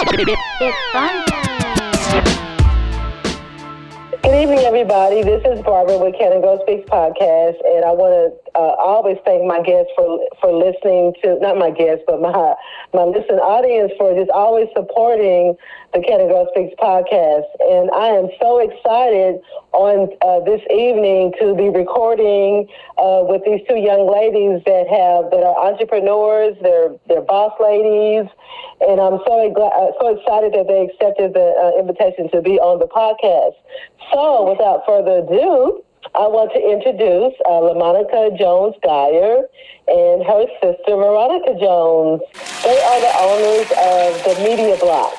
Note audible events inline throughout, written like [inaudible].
Good evening, everybody. This is Barbara with Cannon Go Speaks podcast, and I want to uh, always thank my guests for for listening to not my guests, but my my listening audience for just always supporting the Cannon Go Speaks podcast. And I am so excited on uh, this evening to be recording uh, with these two young ladies that have that are entrepreneurs. They're they're boss ladies, and I'm so uh, so excited that they accepted the uh, invitation to be on the podcast. So, without further ado, I want to introduce uh, LaMonica Jones Geyer and her sister Veronica Jones. They are the owners of the Media Block.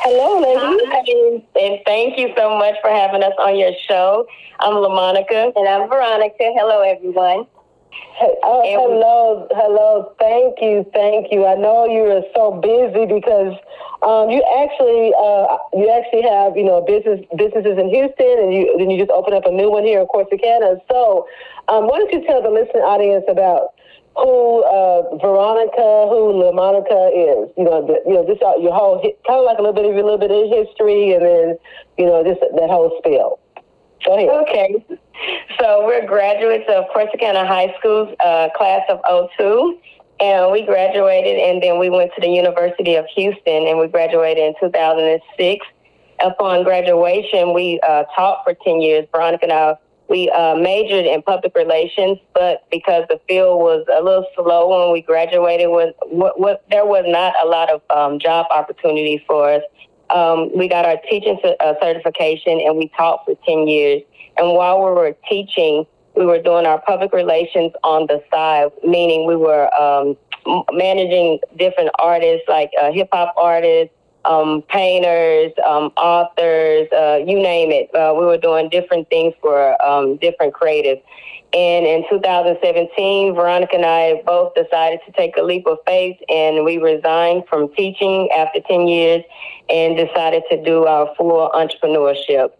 Hello, ladies. Hi, and thank you so much for having us on your show. I'm LaMonica. And I'm Veronica. Hello, everyone. Oh, hello, hello. Thank you, thank you. I know you are so busy because um, you actually uh, you actually have you know business businesses in Houston, and you then you just opened up a new one here in Corsicana. So, um, why don't you tell the listening audience about who uh, Veronica, who La Monica is? You know, the, you know, just your whole kind of like a little bit of your little bit of history, and then you know just that whole spiel. Okay. So we're graduates of Corsicana High School's uh, class of 02. And we graduated, and then we went to the University of Houston, and we graduated in 2006. Upon graduation, we uh, taught for 10 years. Veronica and I, we uh, majored in public relations, but because the field was a little slow when we graduated, was what, what there was not a lot of um, job opportunities for us. Um, we got our teaching uh, certification, and we taught for 10 years. And while we were teaching, we were doing our public relations on the side, meaning we were um, managing different artists, like uh, hip hop artists, um, painters, um, authors, uh, you name it. Uh, we were doing different things for um, different creatives. And in 2017, Veronica and I both decided to take a leap of faith, and we resigned from teaching after 10 years and decided to do our full entrepreneurship.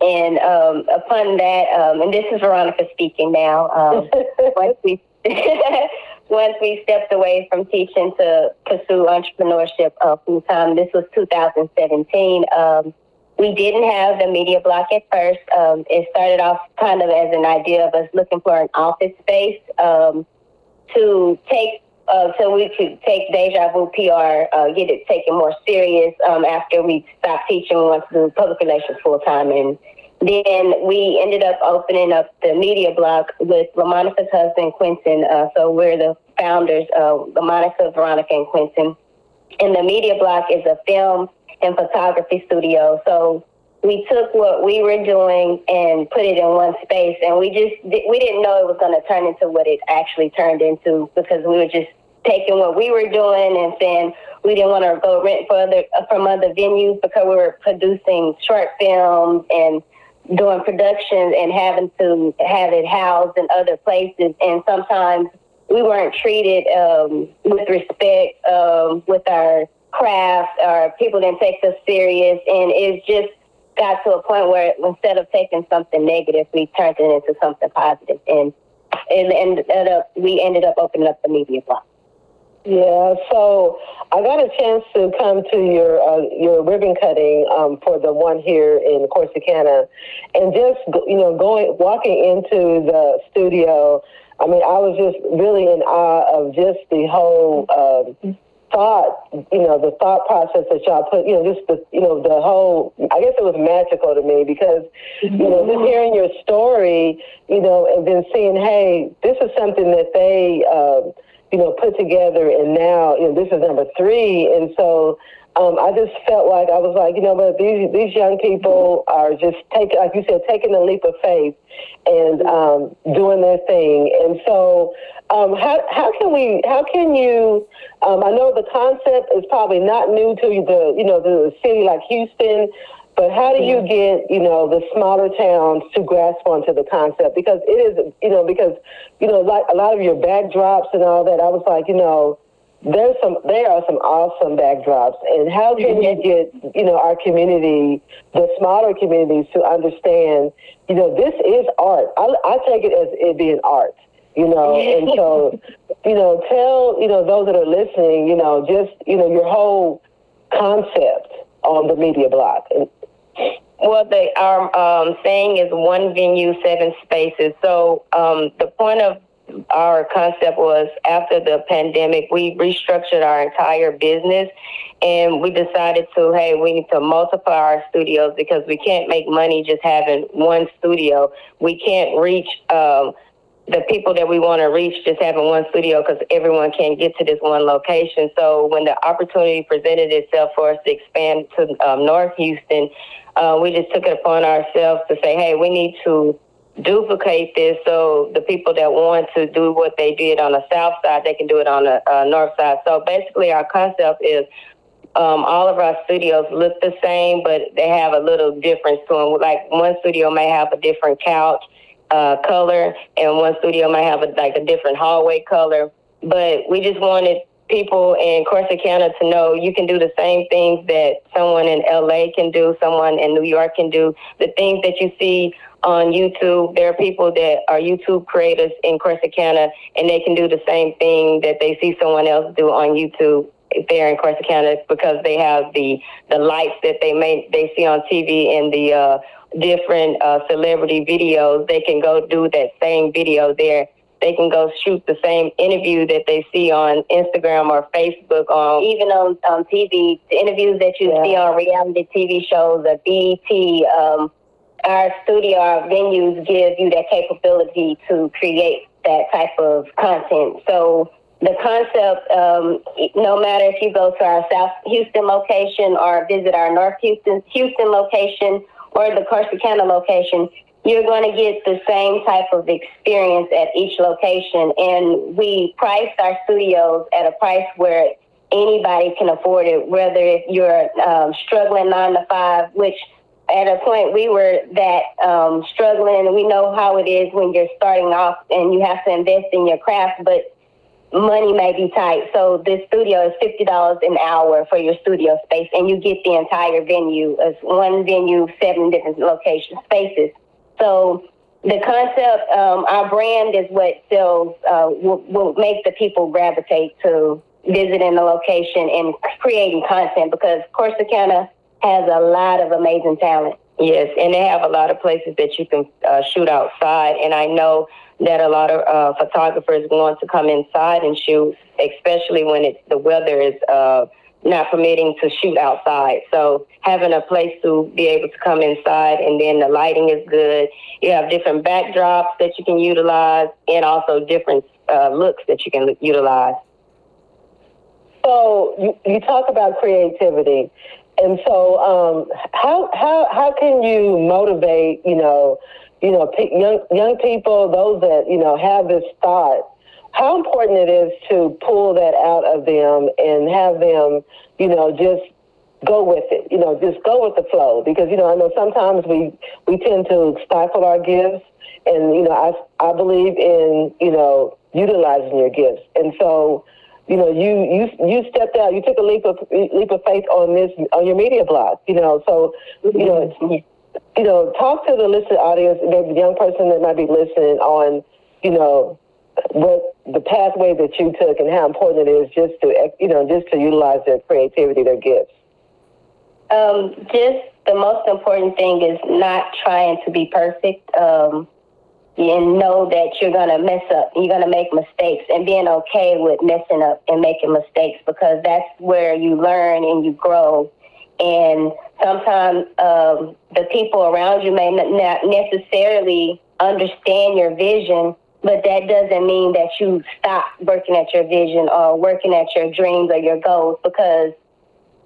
And um, upon that, um, and this is Veronica speaking now. Um, [laughs] once we [laughs] once we stepped away from teaching to pursue entrepreneurship uh, full time, this was 2017. Um, we didn't have the media block at first. Um, it started off kind of as an idea of us looking for an office space um, to take uh, so we could take Deja Vu PR, uh, get it taken more serious um, after we stopped teaching. We went to do public relations full time. And then we ended up opening up the media block with LaMonica's husband, Quentin. Uh, so we're the founders, uh, LaMonica, Veronica, and Quentin. And the media block is a film and photography studio. So we took what we were doing and put it in one space, and we just we didn't know it was going to turn into what it actually turned into because we were just taking what we were doing and saying we didn't want to go rent for other from other venues because we were producing short films and doing productions and having to have it housed in other places, and sometimes we weren't treated um, with respect um, with our craft, or people didn't take us serious, and it just got to a point where instead of taking something negative, we turned it into something positive, and it ended up we ended up opening up the media block. Yeah, so I got a chance to come to your uh, your ribbon cutting um, for the one here in Corsicana, and just you know going walking into the studio. I mean, I was just really in awe of just the whole um, thought, you know, the thought process that y'all put, you know, just the, you know, the whole, I guess it was magical to me because, you know, just hearing your story, you know, and then seeing, hey, this is something that they, um, you know, put together and now, you know, this is number three. And so, um, I just felt like I was like, you know, but these these young people are just taking, like you said, taking a leap of faith and um, doing their thing. And so, um, how how can we? How can you? Um, I know the concept is probably not new to you, the you know the city like Houston, but how do you get you know the smaller towns to grasp onto the concept? Because it is you know because you know like a lot of your backdrops and all that. I was like, you know there's some there are some awesome backdrops and how can you get you know our community the smaller communities to understand you know this is art i, I take it as it being art you know and so [laughs] you know tell you know those that are listening you know just you know your whole concept on the media block? Well, the, our um, saying is one venue, seven spaces. So um, the point of our concept was after the pandemic, we restructured our entire business and we decided to, hey, we need to multiply our studios because we can't make money just having one studio. We can't reach um, the people that we want to reach just having one studio because everyone can't get to this one location. So when the opportunity presented itself for us to expand to um, North Houston, uh, we just took it upon ourselves to say, hey, we need to duplicate this so the people that want to do what they did on the south side, they can do it on the uh, north side. So basically, our concept is um, all of our studios look the same, but they have a little difference to them. Like one studio may have a different couch uh, color, and one studio might have a, like a different hallway color. But we just wanted people in Corsicana to know you can do the same things that someone in LA can do, someone in New York can do. The things that you see on YouTube, there are people that are YouTube creators in Corsicana, and they can do the same thing that they see someone else do on YouTube there in Corsicana because they have the the lights that they may they see on TV and the uh, different uh, celebrity videos. They can go do that same video there. They can go shoot the same interview that they see on Instagram or Facebook. On even on um, TV, the interviews that you yeah. see on reality TV shows, the BET. Um, our studio, our venues give you that capability to create that type of content. So the concept, um, no matter if you go to our South Houston location or visit our North Houston Houston location or the Corsicana location, you're going to get the same type of experience at each location. And we priced our studios at a price where anybody can afford it, whether if you're um, struggling nine to five, which at a point we were that um, struggling, we know how it is when you're starting off and you have to invest in your craft, but money may be tight. So this studio is fifty dollars an hour for your studio space, and you get the entire venue as one venue, seven different location spaces. So the concept, um, our brand is what sells, uh, will, will make the people gravitate to visiting the location and creating content because Corsicana has a lot of amazing talent. Yes, and they have a lot of places that you can uh, shoot outside. And I know that a lot of uh, photographers want to come inside and shoot, especially when it's, the weather is uh, not permitting to shoot outside. So having a place to be able to come inside and then the lighting is good. You have different backdrops that you can utilize and also different uh, looks that you can utilize. So you, you talk about creativity. And so, um, how how how can you motivate you know you know young young people, those that you know have this thought? How important it is to pull that out of them and have them you know just go with it. You know, just go with the flow because you know I know sometimes we we tend to stifle our gifts, and you know I I believe in you know utilizing your gifts, and so you know, you you you stepped out. You took a leap of leap of faith on this on your media block. You know, so you know, you know, talk to the listening audience, maybe the young person that might be listening on, you know, what the pathway that you took and how important it is just to you know just to utilize their creativity, their gifts. Um, just the most important thing is not trying to be perfect. Um, and know that you're going to mess up, you're going to make mistakes, and being okay with messing up and making mistakes because that's where you learn and you grow. And sometimes um, the people around you may not necessarily understand your vision, but that doesn't mean that you stop working at your vision or working at your dreams or your goals because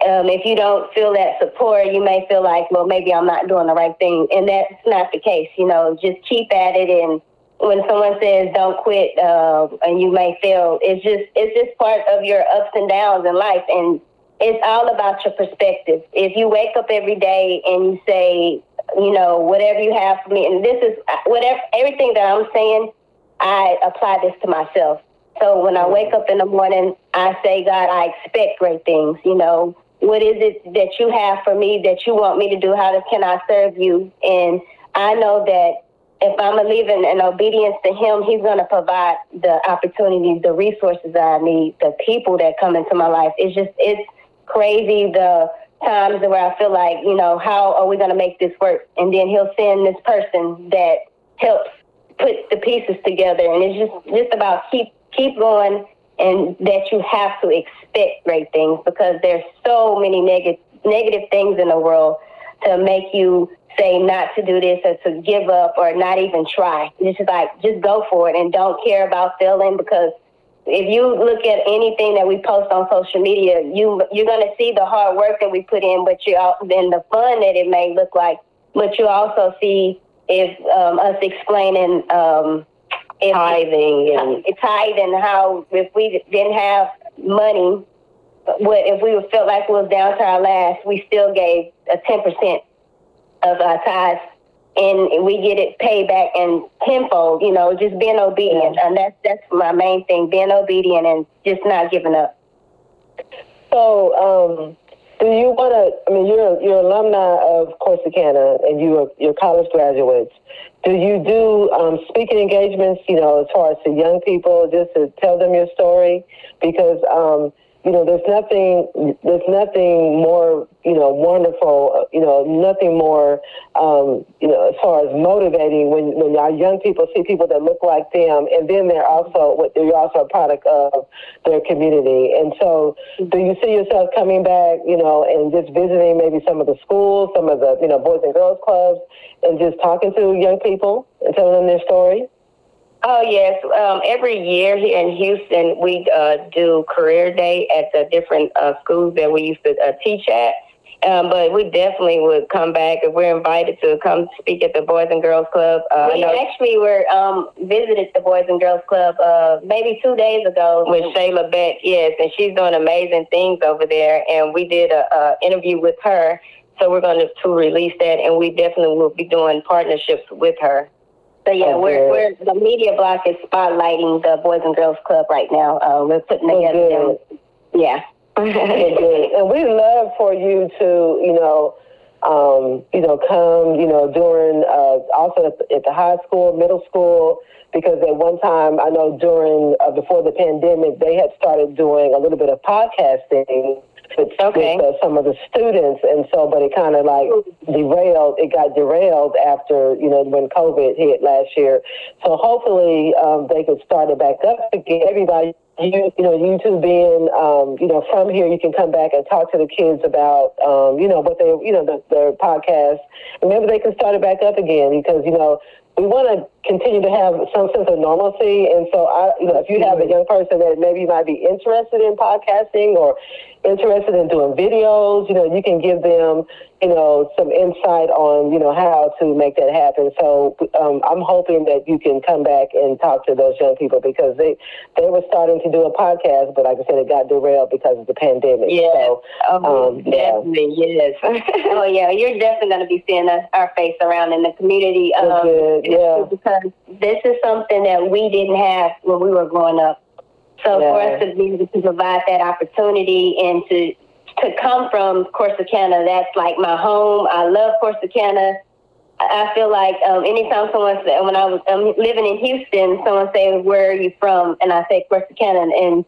um, if you don't feel that support, you may feel like, well, maybe I'm not doing the right thing, and that's not the case. You know, just keep at it. And when someone says don't quit, uh, and you may fail, it's just it's just part of your ups and downs in life, and it's all about your perspective. If you wake up every day and you say, you know, whatever you have for me, and this is whatever everything that I'm saying, I apply this to myself. So when I wake up in the morning, I say, God, I expect great things. You know, what is it that you have for me that you want me to do? How can I serve you? And I know that if I'm living in obedience to Him, He's going to provide the opportunities, the resources that I need, the people that come into my life. It's just, it's crazy the times where I feel like, you know, how are we going to make this work? And then he'll send this person that helps put the pieces together. And it's just, just about keep, keep going and that you have to expect great things because there's so many negative, negative things in the world to make you say not to do this or to give up or not even try. It's just like, just go for it and don't care about failing because if you look at anything that we post on social media, you you're gonna see the hard work that we put in, but you then the fun that it may look like. But you also see if um, us explaining um, if Tithing and it's tithing how if we didn't have money, what if we felt like we was down to our last, we still gave a ten percent of our tithes and we get it paid back in tenfold, you know, just being obedient. And that's that's my main thing, being obedient and just not giving up. So, um, do you want to? I mean, you're you're alumni of Corsicana, and you are you're college graduates. Do you do um, speaking engagements? You know, as far as to young people, just to tell them your story, because um, you know, there's nothing, there's nothing more, you know, wonderful, you know, nothing more, um, you know, as far as motivating when, when our young people see people that look like them, and then they're also, they're also a product of their community. And so, do you see yourself coming back, you know, and just visiting maybe some of the schools, some of the, you know, boys and girls clubs, and just talking to young people and telling them their story? Oh yes, um, every year here in Houston we uh, do career day at the different uh, schools that we used to uh, teach at. Um, but we definitely would come back if we're invited to come speak at the Boys and Girls Club. Uh, we actually were um, visited the Boys and Girls Club uh, maybe two days ago with Shayla Beck. Yes, and she's doing amazing things over there. And we did a, a interview with her, so we're going to, to release that, and we definitely will be doing partnerships with her. So yeah, Oh, we're, we're the media block is spotlighting the Boys and Girls Club right now. Uh, we're putting Oh, together. good. Yeah. [laughs] And we'd love for you to, you know, um, you know, come, you know, during uh, also at the, at the high school, middle school, because at one time I know during uh, before the pandemic they had started doing a little bit of podcasting with, Okay. with uh, some of the students, and so but it kind of like derailed. It got derailed after you know when COVID hit last year. So hopefully um, they could start it back up again. Everybody you you know you two being um, you know from here you can come back and talk to the kids about um, you know what they you know the, their podcast and maybe they can start it back up again because you know we want to continue to have some sense of normalcy and so I you know if you have a young person that maybe might be interested in podcasting or interested in doing videos you know you can give them you know some insight on you know how to make that happen so um, I'm hoping that you can come back and talk to those young people because they they were starting to do a podcast, but like I said, it got derailed because of the pandemic. Yes. So, Um, Um, yeah. definitely, yes. [laughs] Oh yeah, you're definitely going to be seeing us, our face around in the community. Um, good, yeah. Because this is something that we didn't have when we were growing up. So for us to be able to provide that opportunity and to to come from Corsicana, that's like my home. I love Corsicana. I feel like um, anytime someone said, when I was um, living in Houston, someone say, "Where are you from?" and I say Corsicana, and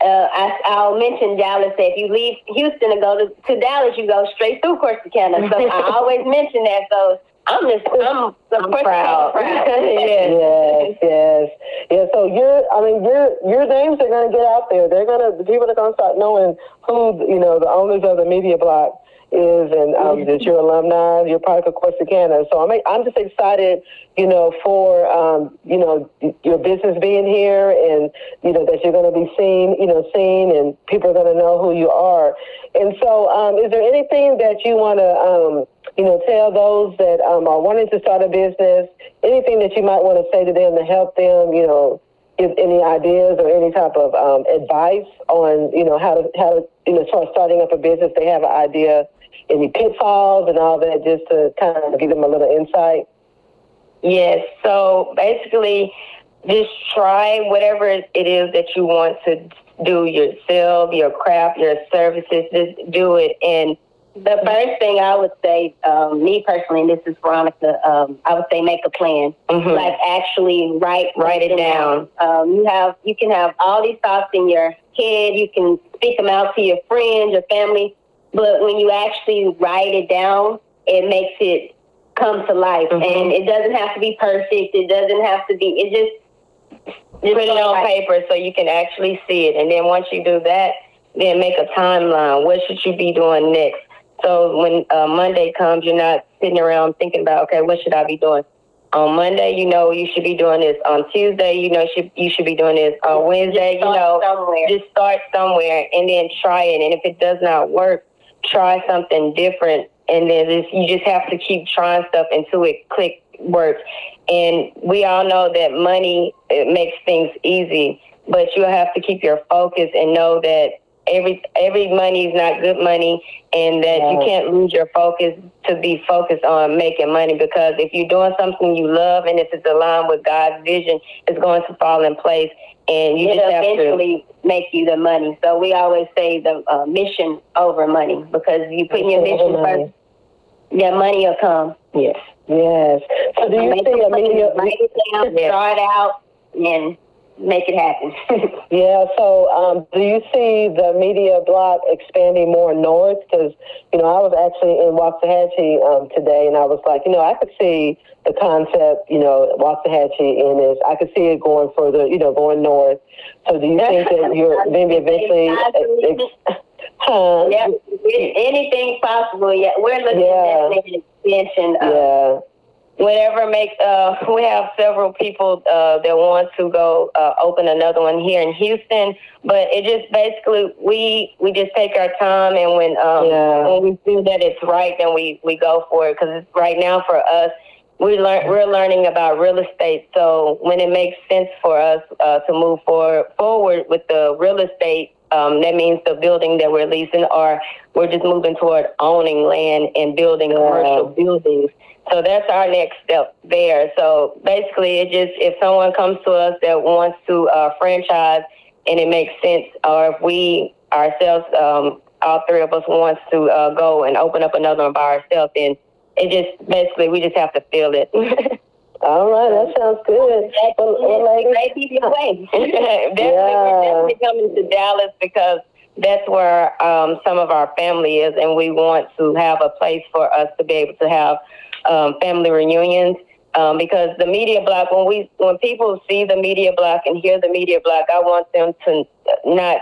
uh, I, I'll mention Dallas. Say if you leave Houston and go to, to Dallas, you go straight through Corsicana. So I [laughs] always mention that. So I'm just I'm, I'm proud. [laughs] yes. yes, yes, yeah. So your, I mean, your your names are going to get out there. They're going to the people are going to start knowing who you know the owners of the media block is, and um, that you're alumni, you're part of Corsicana. So I'm I'm just excited, you know, for um, you know your business being here, and you know that you're going to be seen, you know, seen, and people are going to know who you are. And so, um, is there anything that you want to, um, you know, tell those that um, are wanting to start a business? Anything that you might want to say to them to help them, you know, give any ideas or any type of um, advice on, you know, how to how to, you know, start starting up a business? They have an idea, any pitfalls and all that, just to kind of give them a little insight. Yes. So basically, just try whatever it is that you want to do yourself, your craft, your services. Just do it and The first thing I would say, um, me personally, and this is Veronica, um, I would say make a plan. Mhm. Like actually write Write it down. Um, you have you can have all these thoughts in your head. You can speak them out to your friends, your family, but when you actually write it down, it makes it come to life. Mhm. And it doesn't have to be perfect. It doesn't have to be. It just just put it on like- paper so you can actually see it. And then once you do that, then make a timeline. What should you be doing next? So when uh, Monday comes, you're not sitting around thinking about, okay, what should I be doing? On Monday, you know you should be doing this. On Tuesday, you know should, you should be doing this. On Wednesday, you know somewhere. just start somewhere and then try it. And if it does not work, try something different. And then you just have to keep trying stuff until it click works. And we all know that money it makes things easy, but you have to keep your focus and know that every every money is not good money, and that you can't lose your focus to be focused on making money. Because if you're doing something you love and if it's aligned with God's vision, it's going to fall in place. And you It'll just have to eventually make you the money. So we always say the uh, mission over money because you put your Mission over mission money. first, Yeah, money will come. yes. Yes. So do you Make see a a media? plan, write it down, Yeah. out, and make it happen. [laughs] Yeah. So um, do you see the media block expanding more north? Because you know I was actually in Waxahachie um, today, and I was like, you know, I could see the concept, you know, Waxahachie in this. I could see it going further, you know, going north. So do you think that you're [laughs] maybe eventually? ex- huh? yeah, anything's possible. Yeah, we're looking Yeah. at an extension. Of, Yeah. Whatever makes uh [laughs] we have several people uh that want to go uh open another one here in Houston but it just basically we we just take our time and when um Yeah. when we feel that it's right then we we go for it because right now for us we learn we're learning about real estate so when it makes sense for us uh to move forward forward with the real estate um, that means the building that we're leasing, or we're just moving toward owning land and building Yeah. commercial buildings. So that's our next step there. So basically, it just if someone comes to us that wants to uh, franchise and it makes sense, or if we ourselves, um, all three of us wants to uh, go and open up another one by ourselves, then it just basically we just have to feel it. [laughs] All right. That sounds good. Well, well, ladies. Way. [laughs] definitely, Yeah. we're definitely coming to Dallas because that's where um, some of our family is, and we want to have a place for us to be able to have um, family reunions. Um, because the media block, when we when people see the media block and hear the media block, I want them to not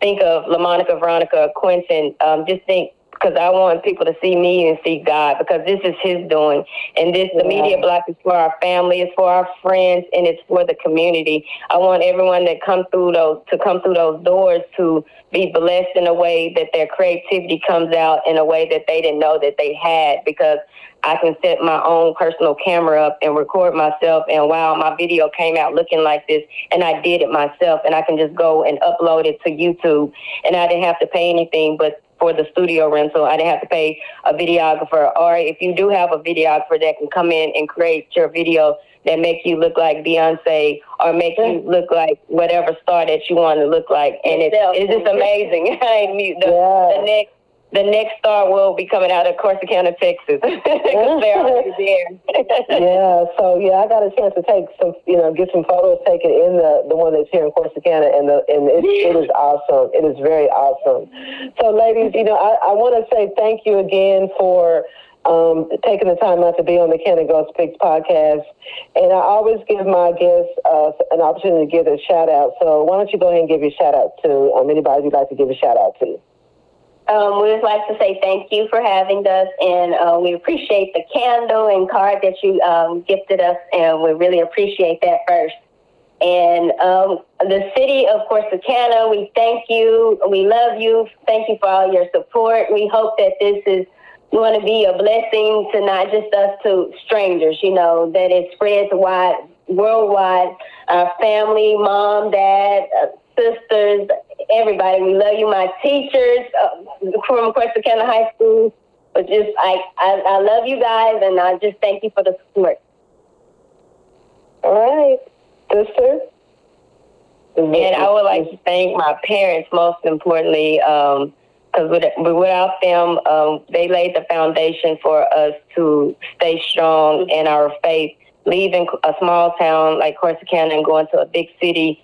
think of LaMonica, Veronica, or Quentin. Um, just think because I want people to see me and see God because this is His doing, and this the media block is for our family, it's for our friends, and it's for the community. I want everyone that come through those to come through those doors to be blessed in a way that their creativity comes out in a way that they didn't know that they had because I can set my own personal camera up and record myself and wow my video came out looking like this and I did it myself and I can just go and upload it to YouTube and I didn't have to pay anything but for the studio rental. I didn't have to pay a videographer. Or if you do have a videographer that can come in and create your video that make you look like Beyonce or make you look like whatever star that you want to look like and it's, it's just [laughs] amazing. [laughs] I mean, the, Yeah. the next the next star will be coming out of Corsicana, Texas, [laughs] because they're already there. [laughs] yeah, so yeah, I got a chance to take some, you know, get some photos taken in the the one that's here in Corsicana, and the and it, it is awesome. It is very awesome. So, ladies, you know, I, I want to say thank you again for um, taking the time out to be on the Canada Girl Speaks podcast. And I always give my guests uh, an opportunity to give a shout out. So, why don't you go ahead and give your shout out to um, anybody you'd like to give a shout out to? Um, we would like to say thank you for having us, and uh, we appreciate the candle and card that you um, gifted us, and we really appreciate that first. And um, the city of Corsicana, we thank you. We love you. Thank you for all your support. We hope that this is going to be a blessing to not just us, to strangers, you know, that it spreads wide, worldwide. Our family, mom, dad, uh, sisters, everybody. We love you, my teachers uh, from Corsicana High School. But just, I, I, I love you guys, and I just thank you for the support. All right, sister. And I would like to thank my parents, most importantly, um, because without them, um, they laid the foundation for us to stay strong in our faith. Leaving a small town like Corsicana and going to a big city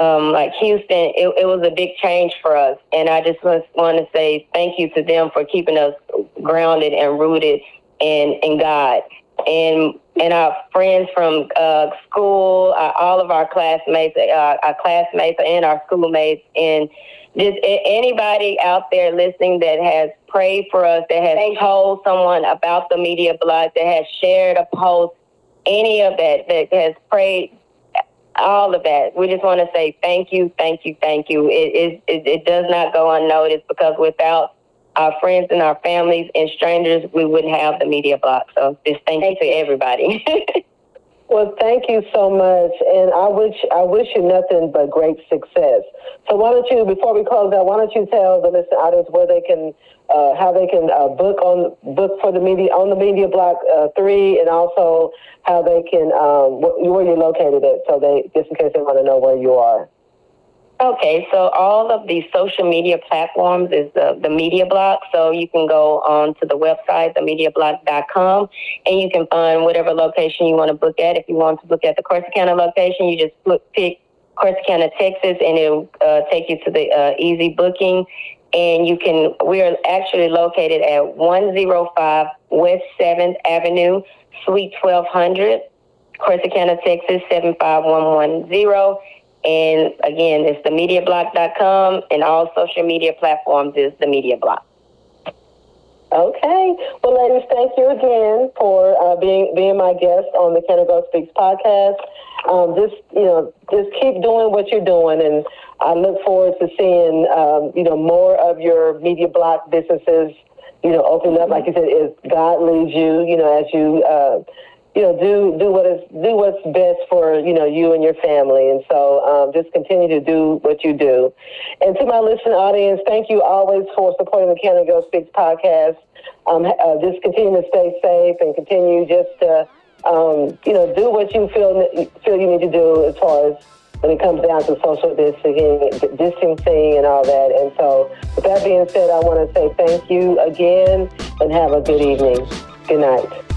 um, like Houston, it, it was a big change for us. And I just want to say thank you to them for keeping us grounded and rooted in, in God. And and our friends from uh, school, uh, all of our classmates, uh, our classmates and our schoolmates, and just anybody out there listening that has prayed for us, that has Thank told you. someone about the media block, that has shared a post, any of that, that has prayed, all of that. We just want to say thank you, thank you, thank you. It, it, it does not go unnoticed because without our friends and our families and strangers, we wouldn't have the media block. So just thank, thank you to everybody. [laughs] Well, thank you so much, and I wish I wish you nothing but great success. So, why don't you, before we close out, why don't you tell the listening audience where they can, uh, how they can uh, book on book for the media on the Media Block uh, Three, and also how they can um, where you're located at, so they just in case they want to know where you are. Okay, so all of the social media platforms is the, the Media Block. So you can go on to the website, themediablock.com, and you can find whatever location you want to book at. If you want to book at the Corsicana location, you just pick Corsicana, Texas, and it'll uh, take you to the uh, easy booking. And you can, we are actually located at 105 West 7th Avenue, Suite 1200, Corsicana, Texas, 75110 and again, it's themediablock.com and all social media platforms is the Media Block. Okay. Well, ladies, thank you again for uh, being being my guest on the Canna Go Speaks podcast. Um, just you know, just keep doing what you're doing, and I look forward to seeing um, you know more of your media block businesses. You know, open up like you said, as God leads you. You know, as you uh, you know, do do what is do what's best for you know you and your family, and so um, just continue to do what you do. And to my listening audience, thank you always for supporting the Canada Go Speaks podcast. Um, uh, just continue to stay safe and continue just to um, you know do what you feel feel you need to do as far as when it comes down to social distancing, distancing, and all that. And so, with that being said, I want to say thank you again and have a good evening. Good night.